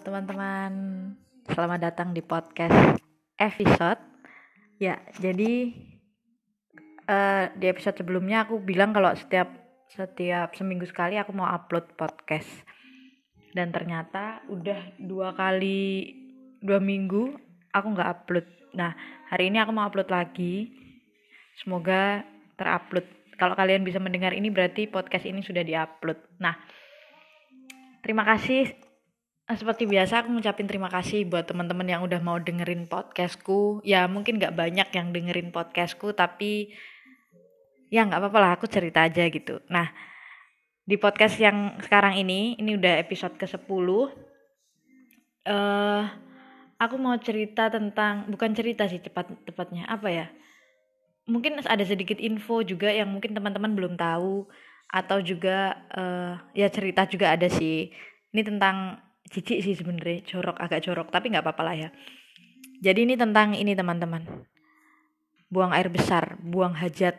teman-teman, selamat datang di podcast episode. Ya, jadi uh, di episode sebelumnya aku bilang kalau setiap setiap seminggu sekali aku mau upload podcast. Dan ternyata udah dua kali dua minggu aku nggak upload. Nah, hari ini aku mau upload lagi. Semoga terupload. Kalau kalian bisa mendengar ini berarti podcast ini sudah diupload. Nah, terima kasih seperti biasa aku ngucapin terima kasih buat teman-teman yang udah mau dengerin podcastku. Ya mungkin gak banyak yang dengerin podcastku, tapi ya nggak apa-apa lah aku cerita aja gitu. Nah di podcast yang sekarang ini, ini udah episode ke-10. Uh, aku mau cerita tentang, bukan cerita sih cepat tepatnya, apa ya? Mungkin ada sedikit info juga yang mungkin teman-teman belum tahu atau juga uh, ya cerita juga ada sih. Ini tentang jijik sih sebenarnya jorok agak jorok tapi nggak apa-apa lah ya. Jadi ini tentang ini teman-teman. Buang air besar buang hajat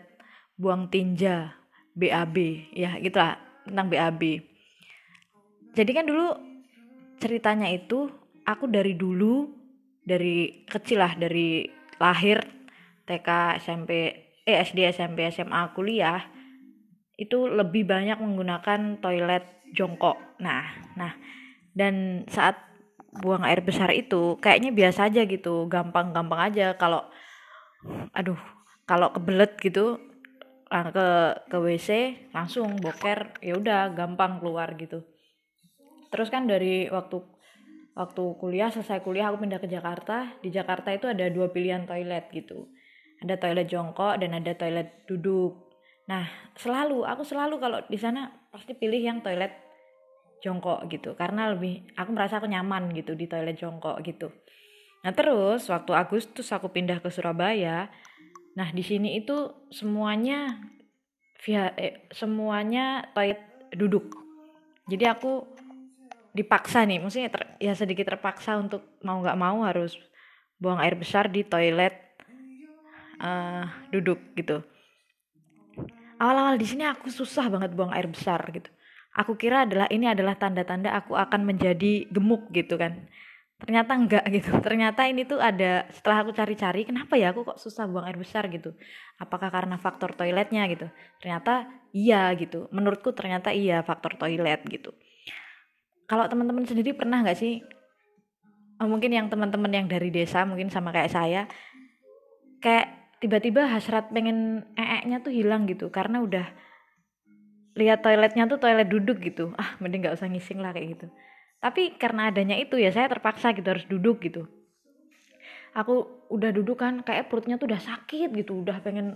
buang tinja BAB ya gitulah tentang BAB jadi kan dulu ceritanya itu aku dari dulu dari kecil lah dari lahir TK SMP eh SD SMP SMA kuliah itu lebih banyak menggunakan toilet jongkok. Nah nah dan saat buang air besar itu kayaknya biasa aja gitu. Gampang-gampang aja kalau aduh kalau kebelet gitu ke ke WC langsung boker ya udah gampang keluar gitu. Terus kan dari waktu waktu kuliah selesai kuliah aku pindah ke Jakarta. Di Jakarta itu ada dua pilihan toilet gitu. Ada toilet jongkok dan ada toilet duduk. Nah selalu aku selalu kalau di sana pasti pilih yang toilet jongkok gitu. Karena lebih aku merasa aku nyaman gitu di toilet jongkok gitu. Nah terus waktu Agustus aku pindah ke Surabaya nah di sini itu semuanya via eh, semuanya toilet duduk. Jadi aku dipaksa nih maksudnya ter, ya sedikit terpaksa untuk mau nggak mau harus buang air besar di toilet uh, duduk gitu. Awal-awal di sini aku susah banget buang air besar gitu aku kira adalah ini adalah tanda-tanda aku akan menjadi gemuk gitu kan. Ternyata enggak gitu. Ternyata ini tuh ada setelah aku cari-cari kenapa ya aku kok susah buang air besar gitu? Apakah karena faktor toiletnya gitu? Ternyata iya gitu. Menurutku ternyata iya faktor toilet gitu. Kalau teman-teman sendiri pernah nggak sih? Oh, mungkin yang teman-teman yang dari desa mungkin sama kayak saya kayak tiba-tiba hasrat pengen ee-nya tuh hilang gitu karena udah lihat toiletnya tuh toilet duduk gitu. Ah mending nggak usah ngising lah kayak gitu. Tapi karena adanya itu ya saya terpaksa gitu harus duduk gitu. Aku udah duduk kan kayak perutnya tuh udah sakit gitu udah pengen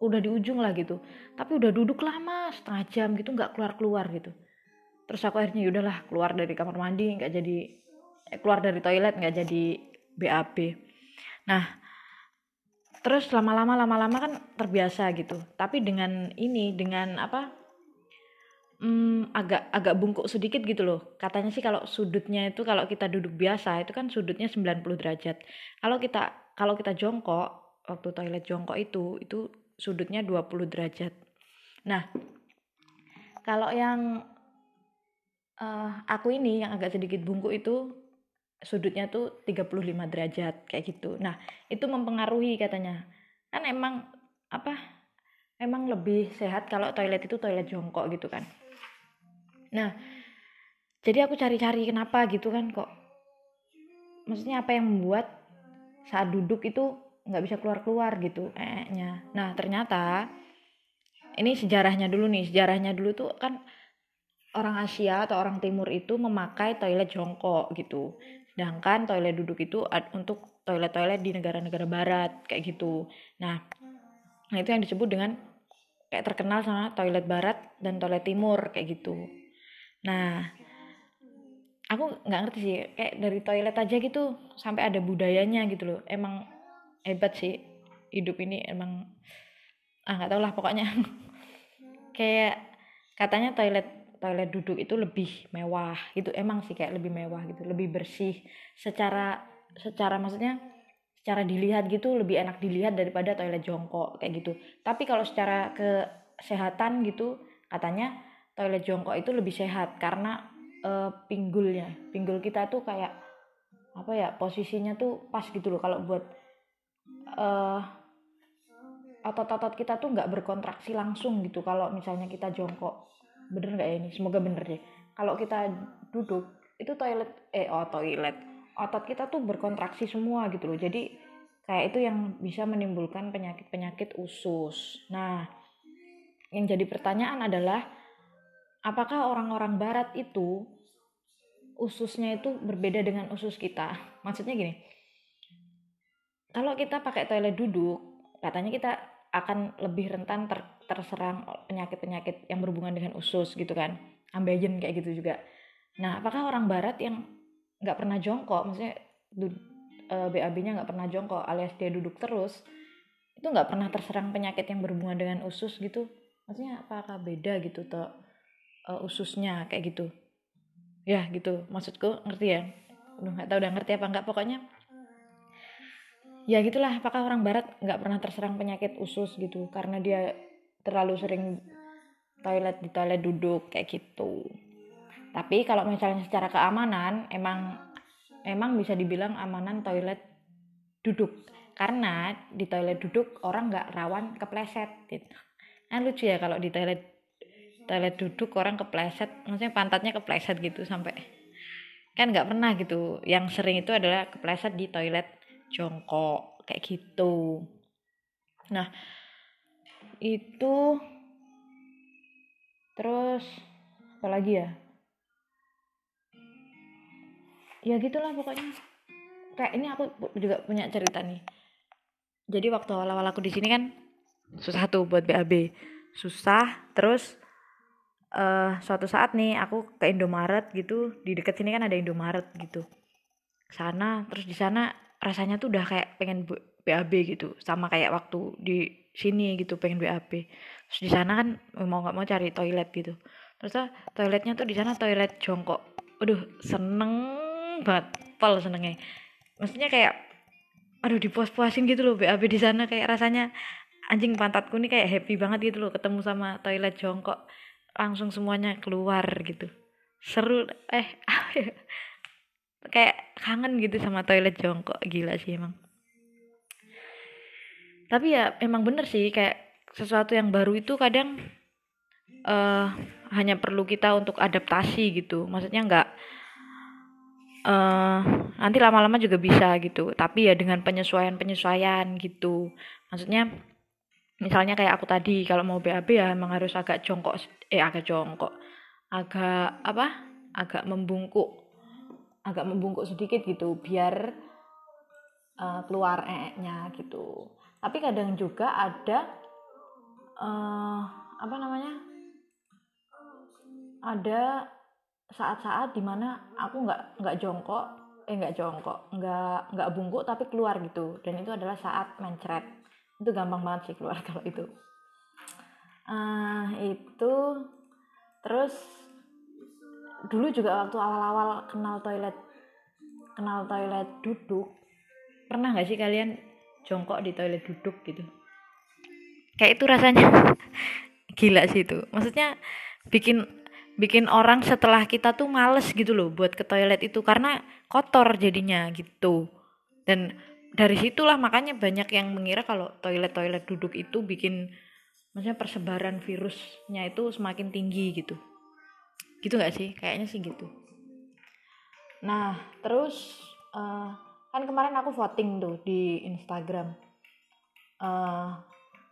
udah di ujung lah gitu. Tapi udah duduk lama setengah jam gitu nggak keluar keluar gitu. Terus aku akhirnya yaudahlah keluar dari kamar mandi nggak jadi eh, keluar dari toilet nggak jadi BAB nah terus lama-lama lama-lama kan terbiasa gitu. Tapi dengan ini dengan apa hmm, agak agak bungkuk sedikit gitu loh. Katanya sih kalau sudutnya itu kalau kita duduk biasa itu kan sudutnya 90 derajat. Kalau kita kalau kita jongkok waktu toilet jongkok itu itu sudutnya 20 derajat. Nah kalau yang uh, aku ini yang agak sedikit bungkuk itu sudutnya tuh 35 derajat kayak gitu. Nah, itu mempengaruhi katanya. Kan emang apa? Emang lebih sehat kalau toilet itu toilet jongkok gitu kan. Nah, jadi aku cari-cari kenapa gitu kan kok. Maksudnya apa yang membuat saat duduk itu nggak bisa keluar-keluar gitu eh-nya. Nah, ternyata ini sejarahnya dulu nih. Sejarahnya dulu tuh kan orang Asia atau orang Timur itu memakai toilet jongkok gitu. Sedangkan toilet duduk itu untuk toilet-toilet di negara-negara barat kayak gitu. Nah, nah itu yang disebut dengan kayak terkenal sama toilet barat dan toilet timur kayak gitu. Nah, aku nggak ngerti sih kayak dari toilet aja gitu sampai ada budayanya gitu loh. Emang hebat sih hidup ini emang ah nggak tau lah pokoknya kayak katanya toilet toilet duduk itu lebih mewah. Gitu emang sih kayak lebih mewah gitu lebih bersih. Secara secara maksudnya secara dilihat gitu lebih enak dilihat daripada toilet jongkok kayak gitu. Tapi kalau secara kesehatan gitu katanya toilet jongkok itu lebih sehat karena uh, pinggulnya. Pinggul kita tuh kayak apa ya posisinya tuh pas gitu loh. Kalau buat uh, otot-otot kita tuh nggak berkontraksi langsung gitu kalau misalnya kita jongkok bener nggak ya ini? Semoga bener deh. Kalau kita duduk itu toilet eh oh toilet. Otot kita tuh berkontraksi semua gitu loh. Jadi kayak itu yang bisa menimbulkan penyakit-penyakit usus. Nah yang jadi pertanyaan adalah apakah orang-orang barat itu ususnya itu berbeda dengan usus kita? Maksudnya gini kalau kita pakai toilet duduk katanya kita akan lebih rentan ter terserang penyakit-penyakit yang berhubungan dengan usus gitu kan. Ambeien kayak gitu juga. Nah apakah orang barat yang nggak pernah jongkok? Maksudnya e, BAB-nya nggak pernah jongkok alias dia duduk terus itu nggak pernah terserang penyakit yang berhubungan dengan usus gitu? Maksudnya apakah beda gitu tuh e, ususnya kayak gitu? Ya gitu. Maksudku ngerti ya? Udah nggak tahu udah ngerti apa nggak. Pokoknya ya gitulah. Apakah orang barat nggak pernah terserang penyakit usus gitu? Karena dia terlalu sering toilet di toilet duduk kayak gitu. Tapi kalau misalnya secara keamanan emang emang bisa dibilang amanan toilet duduk. Karena di toilet duduk orang nggak rawan kepleset gitu. Kan lucu ya kalau di toilet toilet duduk orang kepleset maksudnya pantatnya kepleset gitu sampai kan nggak pernah gitu. Yang sering itu adalah kepleset di toilet jongkok kayak gitu. Nah itu terus apa lagi ya? Ya gitulah pokoknya. Kayak ini aku juga punya cerita nih. Jadi waktu awal-awal aku di sini kan susah tuh buat BAB susah terus uh, suatu saat nih aku ke Indomaret gitu di dekat sini kan ada Indomaret gitu. Sana terus di sana rasanya tuh udah kayak pengen BAB gitu. Sama kayak waktu di sini gitu pengen BAB terus di sana kan mau nggak mau cari toilet gitu. Terus toiletnya tuh di sana toilet jongkok. Aduh seneng banget. Pol senengnya. Maksudnya kayak aduh dipuas-puasin gitu loh BAB di sana. Kayak rasanya anjing pantatku nih kayak happy banget gitu loh ketemu sama toilet jongkok. Langsung semuanya keluar gitu. Seru eh ya? kayak kangen gitu sama toilet jongkok. Gila sih emang tapi ya emang bener sih kayak sesuatu yang baru itu kadang uh, hanya perlu kita untuk adaptasi gitu. Maksudnya nggak uh, nanti lama-lama juga bisa gitu. Tapi ya dengan penyesuaian-penyesuaian gitu. Maksudnya misalnya kayak aku tadi kalau mau BAB ya emang harus agak jongkok eh agak jongkok. Agak apa? Agak membungkuk. Agak membungkuk sedikit gitu biar uh, keluar e-nya gitu tapi kadang juga ada uh, apa namanya? Ada saat-saat di mana aku nggak nggak jongkok eh nggak jongkok nggak nggak bungkuk tapi keluar gitu. Dan itu adalah saat mencret. Itu gampang banget sih keluar kalau itu. Uh, itu terus dulu juga waktu awal-awal kenal toilet kenal toilet duduk pernah nggak sih kalian jongkok di toilet duduk gitu. Kayak itu rasanya. Gila sih itu. Maksudnya bikin bikin orang setelah kita tuh males gitu loh buat ke toilet itu karena kotor jadinya gitu. Dan dari situlah makanya banyak yang mengira kalau toilet-toilet duduk itu bikin maksudnya persebaran virusnya itu semakin tinggi gitu. Gitu nggak sih? Kayaknya sih gitu. Nah terus uh, kan kemarin aku voting tuh di Instagram. Uh,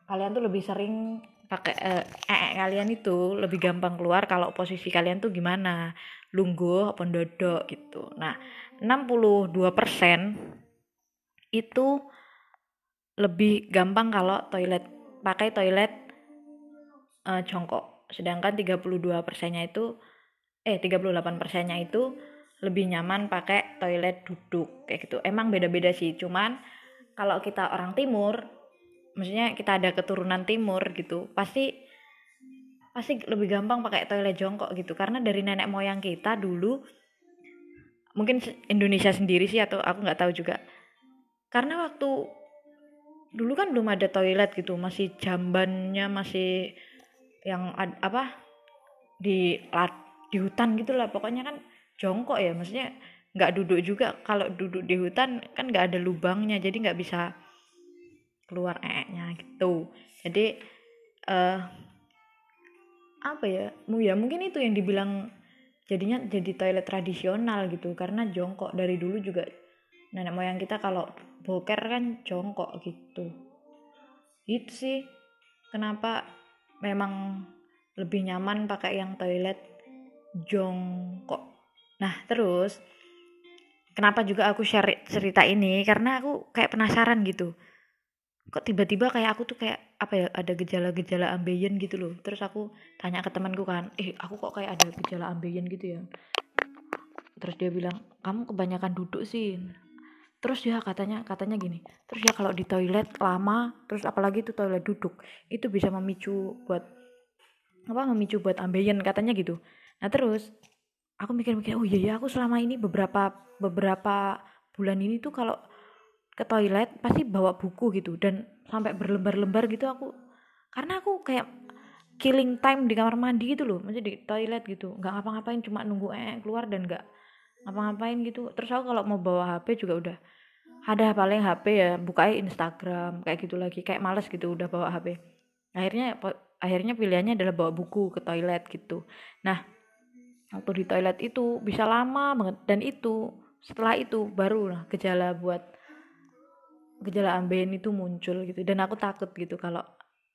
kalian tuh lebih sering pakai eh, eh, kalian itu lebih gampang keluar kalau posisi kalian tuh gimana? Lungguh apa dodok gitu. Nah 62% itu lebih gampang kalau toilet pakai toilet uh, jongkok. Sedangkan 32 persennya itu eh 38 persennya itu lebih nyaman pakai toilet duduk kayak gitu. Emang beda-beda sih cuman kalau kita orang timur maksudnya kita ada keturunan timur gitu pasti pasti lebih gampang pakai toilet jongkok gitu. Karena dari nenek moyang kita dulu mungkin Indonesia sendiri sih atau aku nggak tahu juga. Karena waktu dulu kan belum ada toilet gitu masih jambannya masih yang ad, apa di lat di hutan gitu lah pokoknya kan jongkok ya maksudnya nggak duduk juga. Kalau duduk di hutan kan nggak ada lubangnya jadi nggak bisa keluar e-nya gitu. Jadi uh, apa ya ya mungkin itu yang dibilang jadinya jadi toilet tradisional gitu. Karena jongkok dari dulu juga nenek moyang kita kalau boker kan jongkok gitu. Itu sih kenapa memang lebih nyaman pakai yang toilet jongkok nah terus kenapa juga aku share cerita ini? Karena aku kayak penasaran gitu. Kok tiba-tiba kayak aku tuh kayak apa ya ada gejala-gejala ambeien gitu loh. Terus aku tanya ke temanku kan eh aku kok kayak ada gejala ambeien gitu ya? Terus dia bilang kamu kebanyakan duduk sih. Terus ya katanya katanya gini terus ya kalau di toilet lama terus apalagi itu toilet duduk itu bisa memicu buat apa memicu buat ambeien katanya gitu. Nah terus aku mikir-mikir oh iya ya aku selama ini beberapa beberapa bulan ini tuh kalau ke toilet pasti bawa buku gitu dan sampai berlembar-lembar gitu aku karena aku kayak killing time di kamar mandi gitu loh maksudnya di toilet gitu. Nggak ngapa-ngapain cuma nunggu eh keluar dan nggak ngapa-ngapain gitu. Terus aku kalau mau bawa HP juga udah ada paling HP ya buka Instagram kayak gitu lagi kayak males gitu udah bawa HP akhirnya akhirnya pilihannya adalah bawa buku ke toilet gitu. Nah waktu di toilet itu bisa lama banget. Dan itu setelah itu baru lah gejala buat gejala ambeien itu muncul gitu. Dan aku takut gitu kalau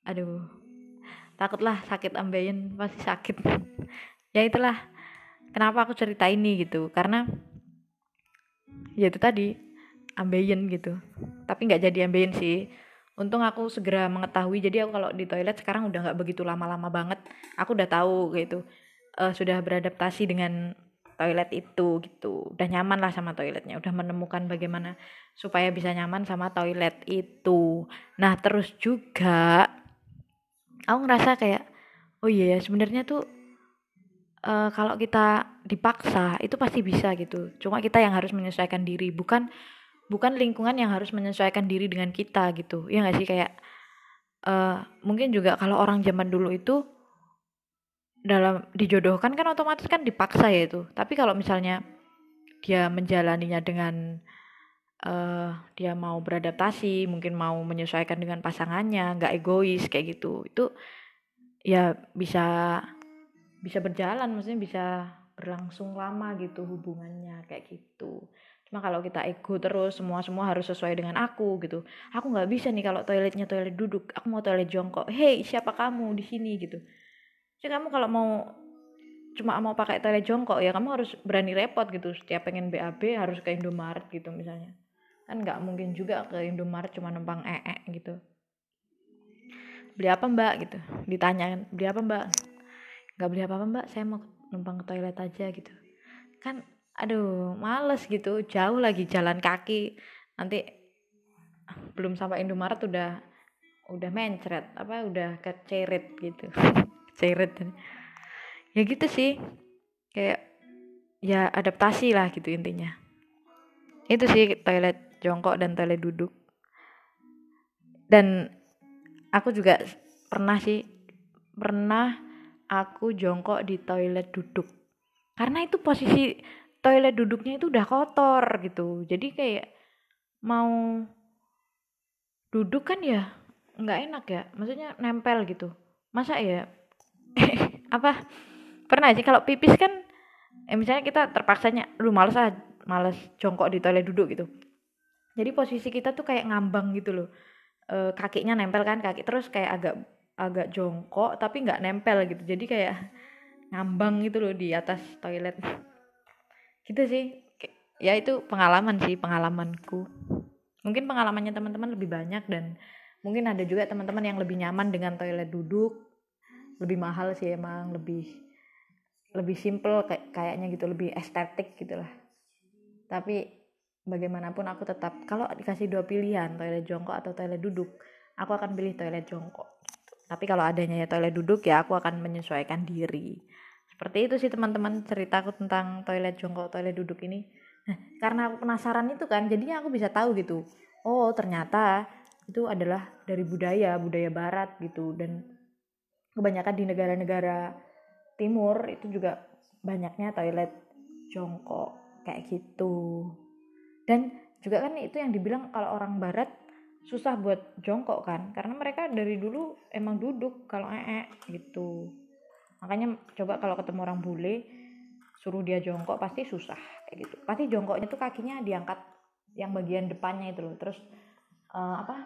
aduh takutlah sakit ambeien pasti sakit. Ya itulah kenapa aku cerita ini gitu. Karena ya itu tadi ambeien gitu. Tapi nggak jadi ambeien sih. Untung aku segera mengetahui. Jadi aku kalau di toilet sekarang udah nggak begitu lama-lama banget. Aku udah tahu gitu uh, sudah beradaptasi dengan toilet itu gitu. Udah nyaman lah sama toiletnya udah menemukan bagaimana supaya bisa nyaman sama toilet itu. Nah terus juga aku ngerasa kayak oh iya yeah, sebenarnya tuh uh, kalau kita dipaksa itu pasti bisa gitu. Cuma kita yang harus menyesuaikan diri bukan bukan lingkungan yang harus menyesuaikan diri dengan kita gitu. Ya nggak sih? Kayak uh, mungkin juga kalau orang zaman dulu itu dalam dijodohkan kan otomatis kan dipaksa ya itu. Tapi kalau misalnya dia menjalaninya dengan uh, dia mau beradaptasi mungkin mau menyesuaikan dengan pasangannya nggak egois kayak gitu itu ya bisa bisa berjalan maksudnya bisa berlangsung lama gitu hubungannya kayak gitu. Cuma kalau kita ego terus semua semua harus sesuai dengan aku gitu. Aku nggak bisa nih kalau toiletnya toilet duduk aku mau toilet jongkok. Hei siapa kamu di sini gitu jadi kamu kalau mau cuma mau pakai toilet jongkok ya kamu harus berani repot gitu. Setiap pengen BAB harus ke Indomaret gitu misalnya. Kan nggak mungkin juga ke Indomaret cuma numpang ee -e, gitu. Beli apa mbak? gitu. Ditanya beli apa mbak? Nggak beli apa-apa mbak. Saya mau numpang ke toilet aja gitu. Kan aduh males gitu. Jauh lagi jalan kaki. Nanti belum sampai Indomaret udah udah mencret apa udah kecerit gitu seret ya gitu sih. Kayak ya adaptasi lah gitu intinya. Itu sih toilet jongkok dan toilet duduk. Dan aku juga pernah sih pernah aku jongkok di toilet duduk. Karena itu posisi toilet duduknya itu udah kotor gitu. Jadi kayak mau duduk kan ya nggak enak ya. Maksudnya nempel gitu. Masa ya apa? Pernah sih kalau pipis kan eh, misalnya kita terpaksanya lu males ah males jongkok di toilet duduk gitu. Jadi posisi kita tuh kayak ngambang gitu loh. E, kakinya nempel kan kaki terus kayak agak agak jongkok tapi nggak nempel gitu. Jadi kayak ngambang gitu loh di atas toilet. Gitu sih. Ya itu pengalaman sih pengalamanku. Mungkin pengalamannya teman-teman lebih banyak dan mungkin ada juga teman-teman yang lebih nyaman dengan toilet duduk lebih mahal sih emang lebih lebih simple kayak kayaknya gitu lebih estetik gitulah. Tapi bagaimanapun aku tetap kalau dikasih dua pilihan toilet jongkok atau toilet duduk aku akan pilih toilet jongkok tapi kalau adanya ya toilet duduk ya aku akan menyesuaikan diri. Seperti itu sih teman-teman ceritaku tentang toilet jongkok toilet duduk ini. Nah, karena aku penasaran itu kan jadinya aku bisa tahu gitu. Oh ternyata itu adalah dari budaya budaya barat gitu. Dan kebanyakan di negara-negara timur itu juga banyaknya toilet jongkok kayak gitu. Dan juga kan itu yang dibilang kalau orang barat susah buat jongkok kan karena mereka dari dulu emang duduk kalau ee gitu. Makanya coba kalau ketemu orang bule suruh dia jongkok pasti susah kayak gitu. Pasti jongkoknya tuh kakinya diangkat yang bagian depannya itu loh terus uh, apa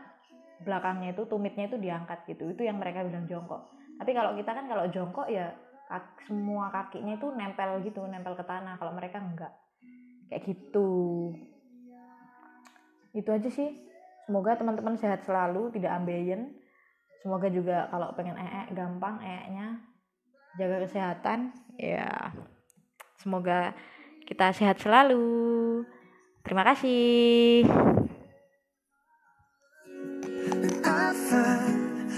belakangnya itu tumitnya itu diangkat gitu. Itu yang mereka bilang jongkok tapi kalau kita kan kalau jongkok ya kaki, semua kakinya itu nempel gitu nempel ke tanah. Kalau mereka enggak. Kayak gitu. Itu aja sih. Semoga teman-teman sehat selalu tidak ambeien. Semoga juga kalau pengen ee gampang ee-nya. Jaga kesehatan. Ya semoga kita sehat selalu. Terima kasih.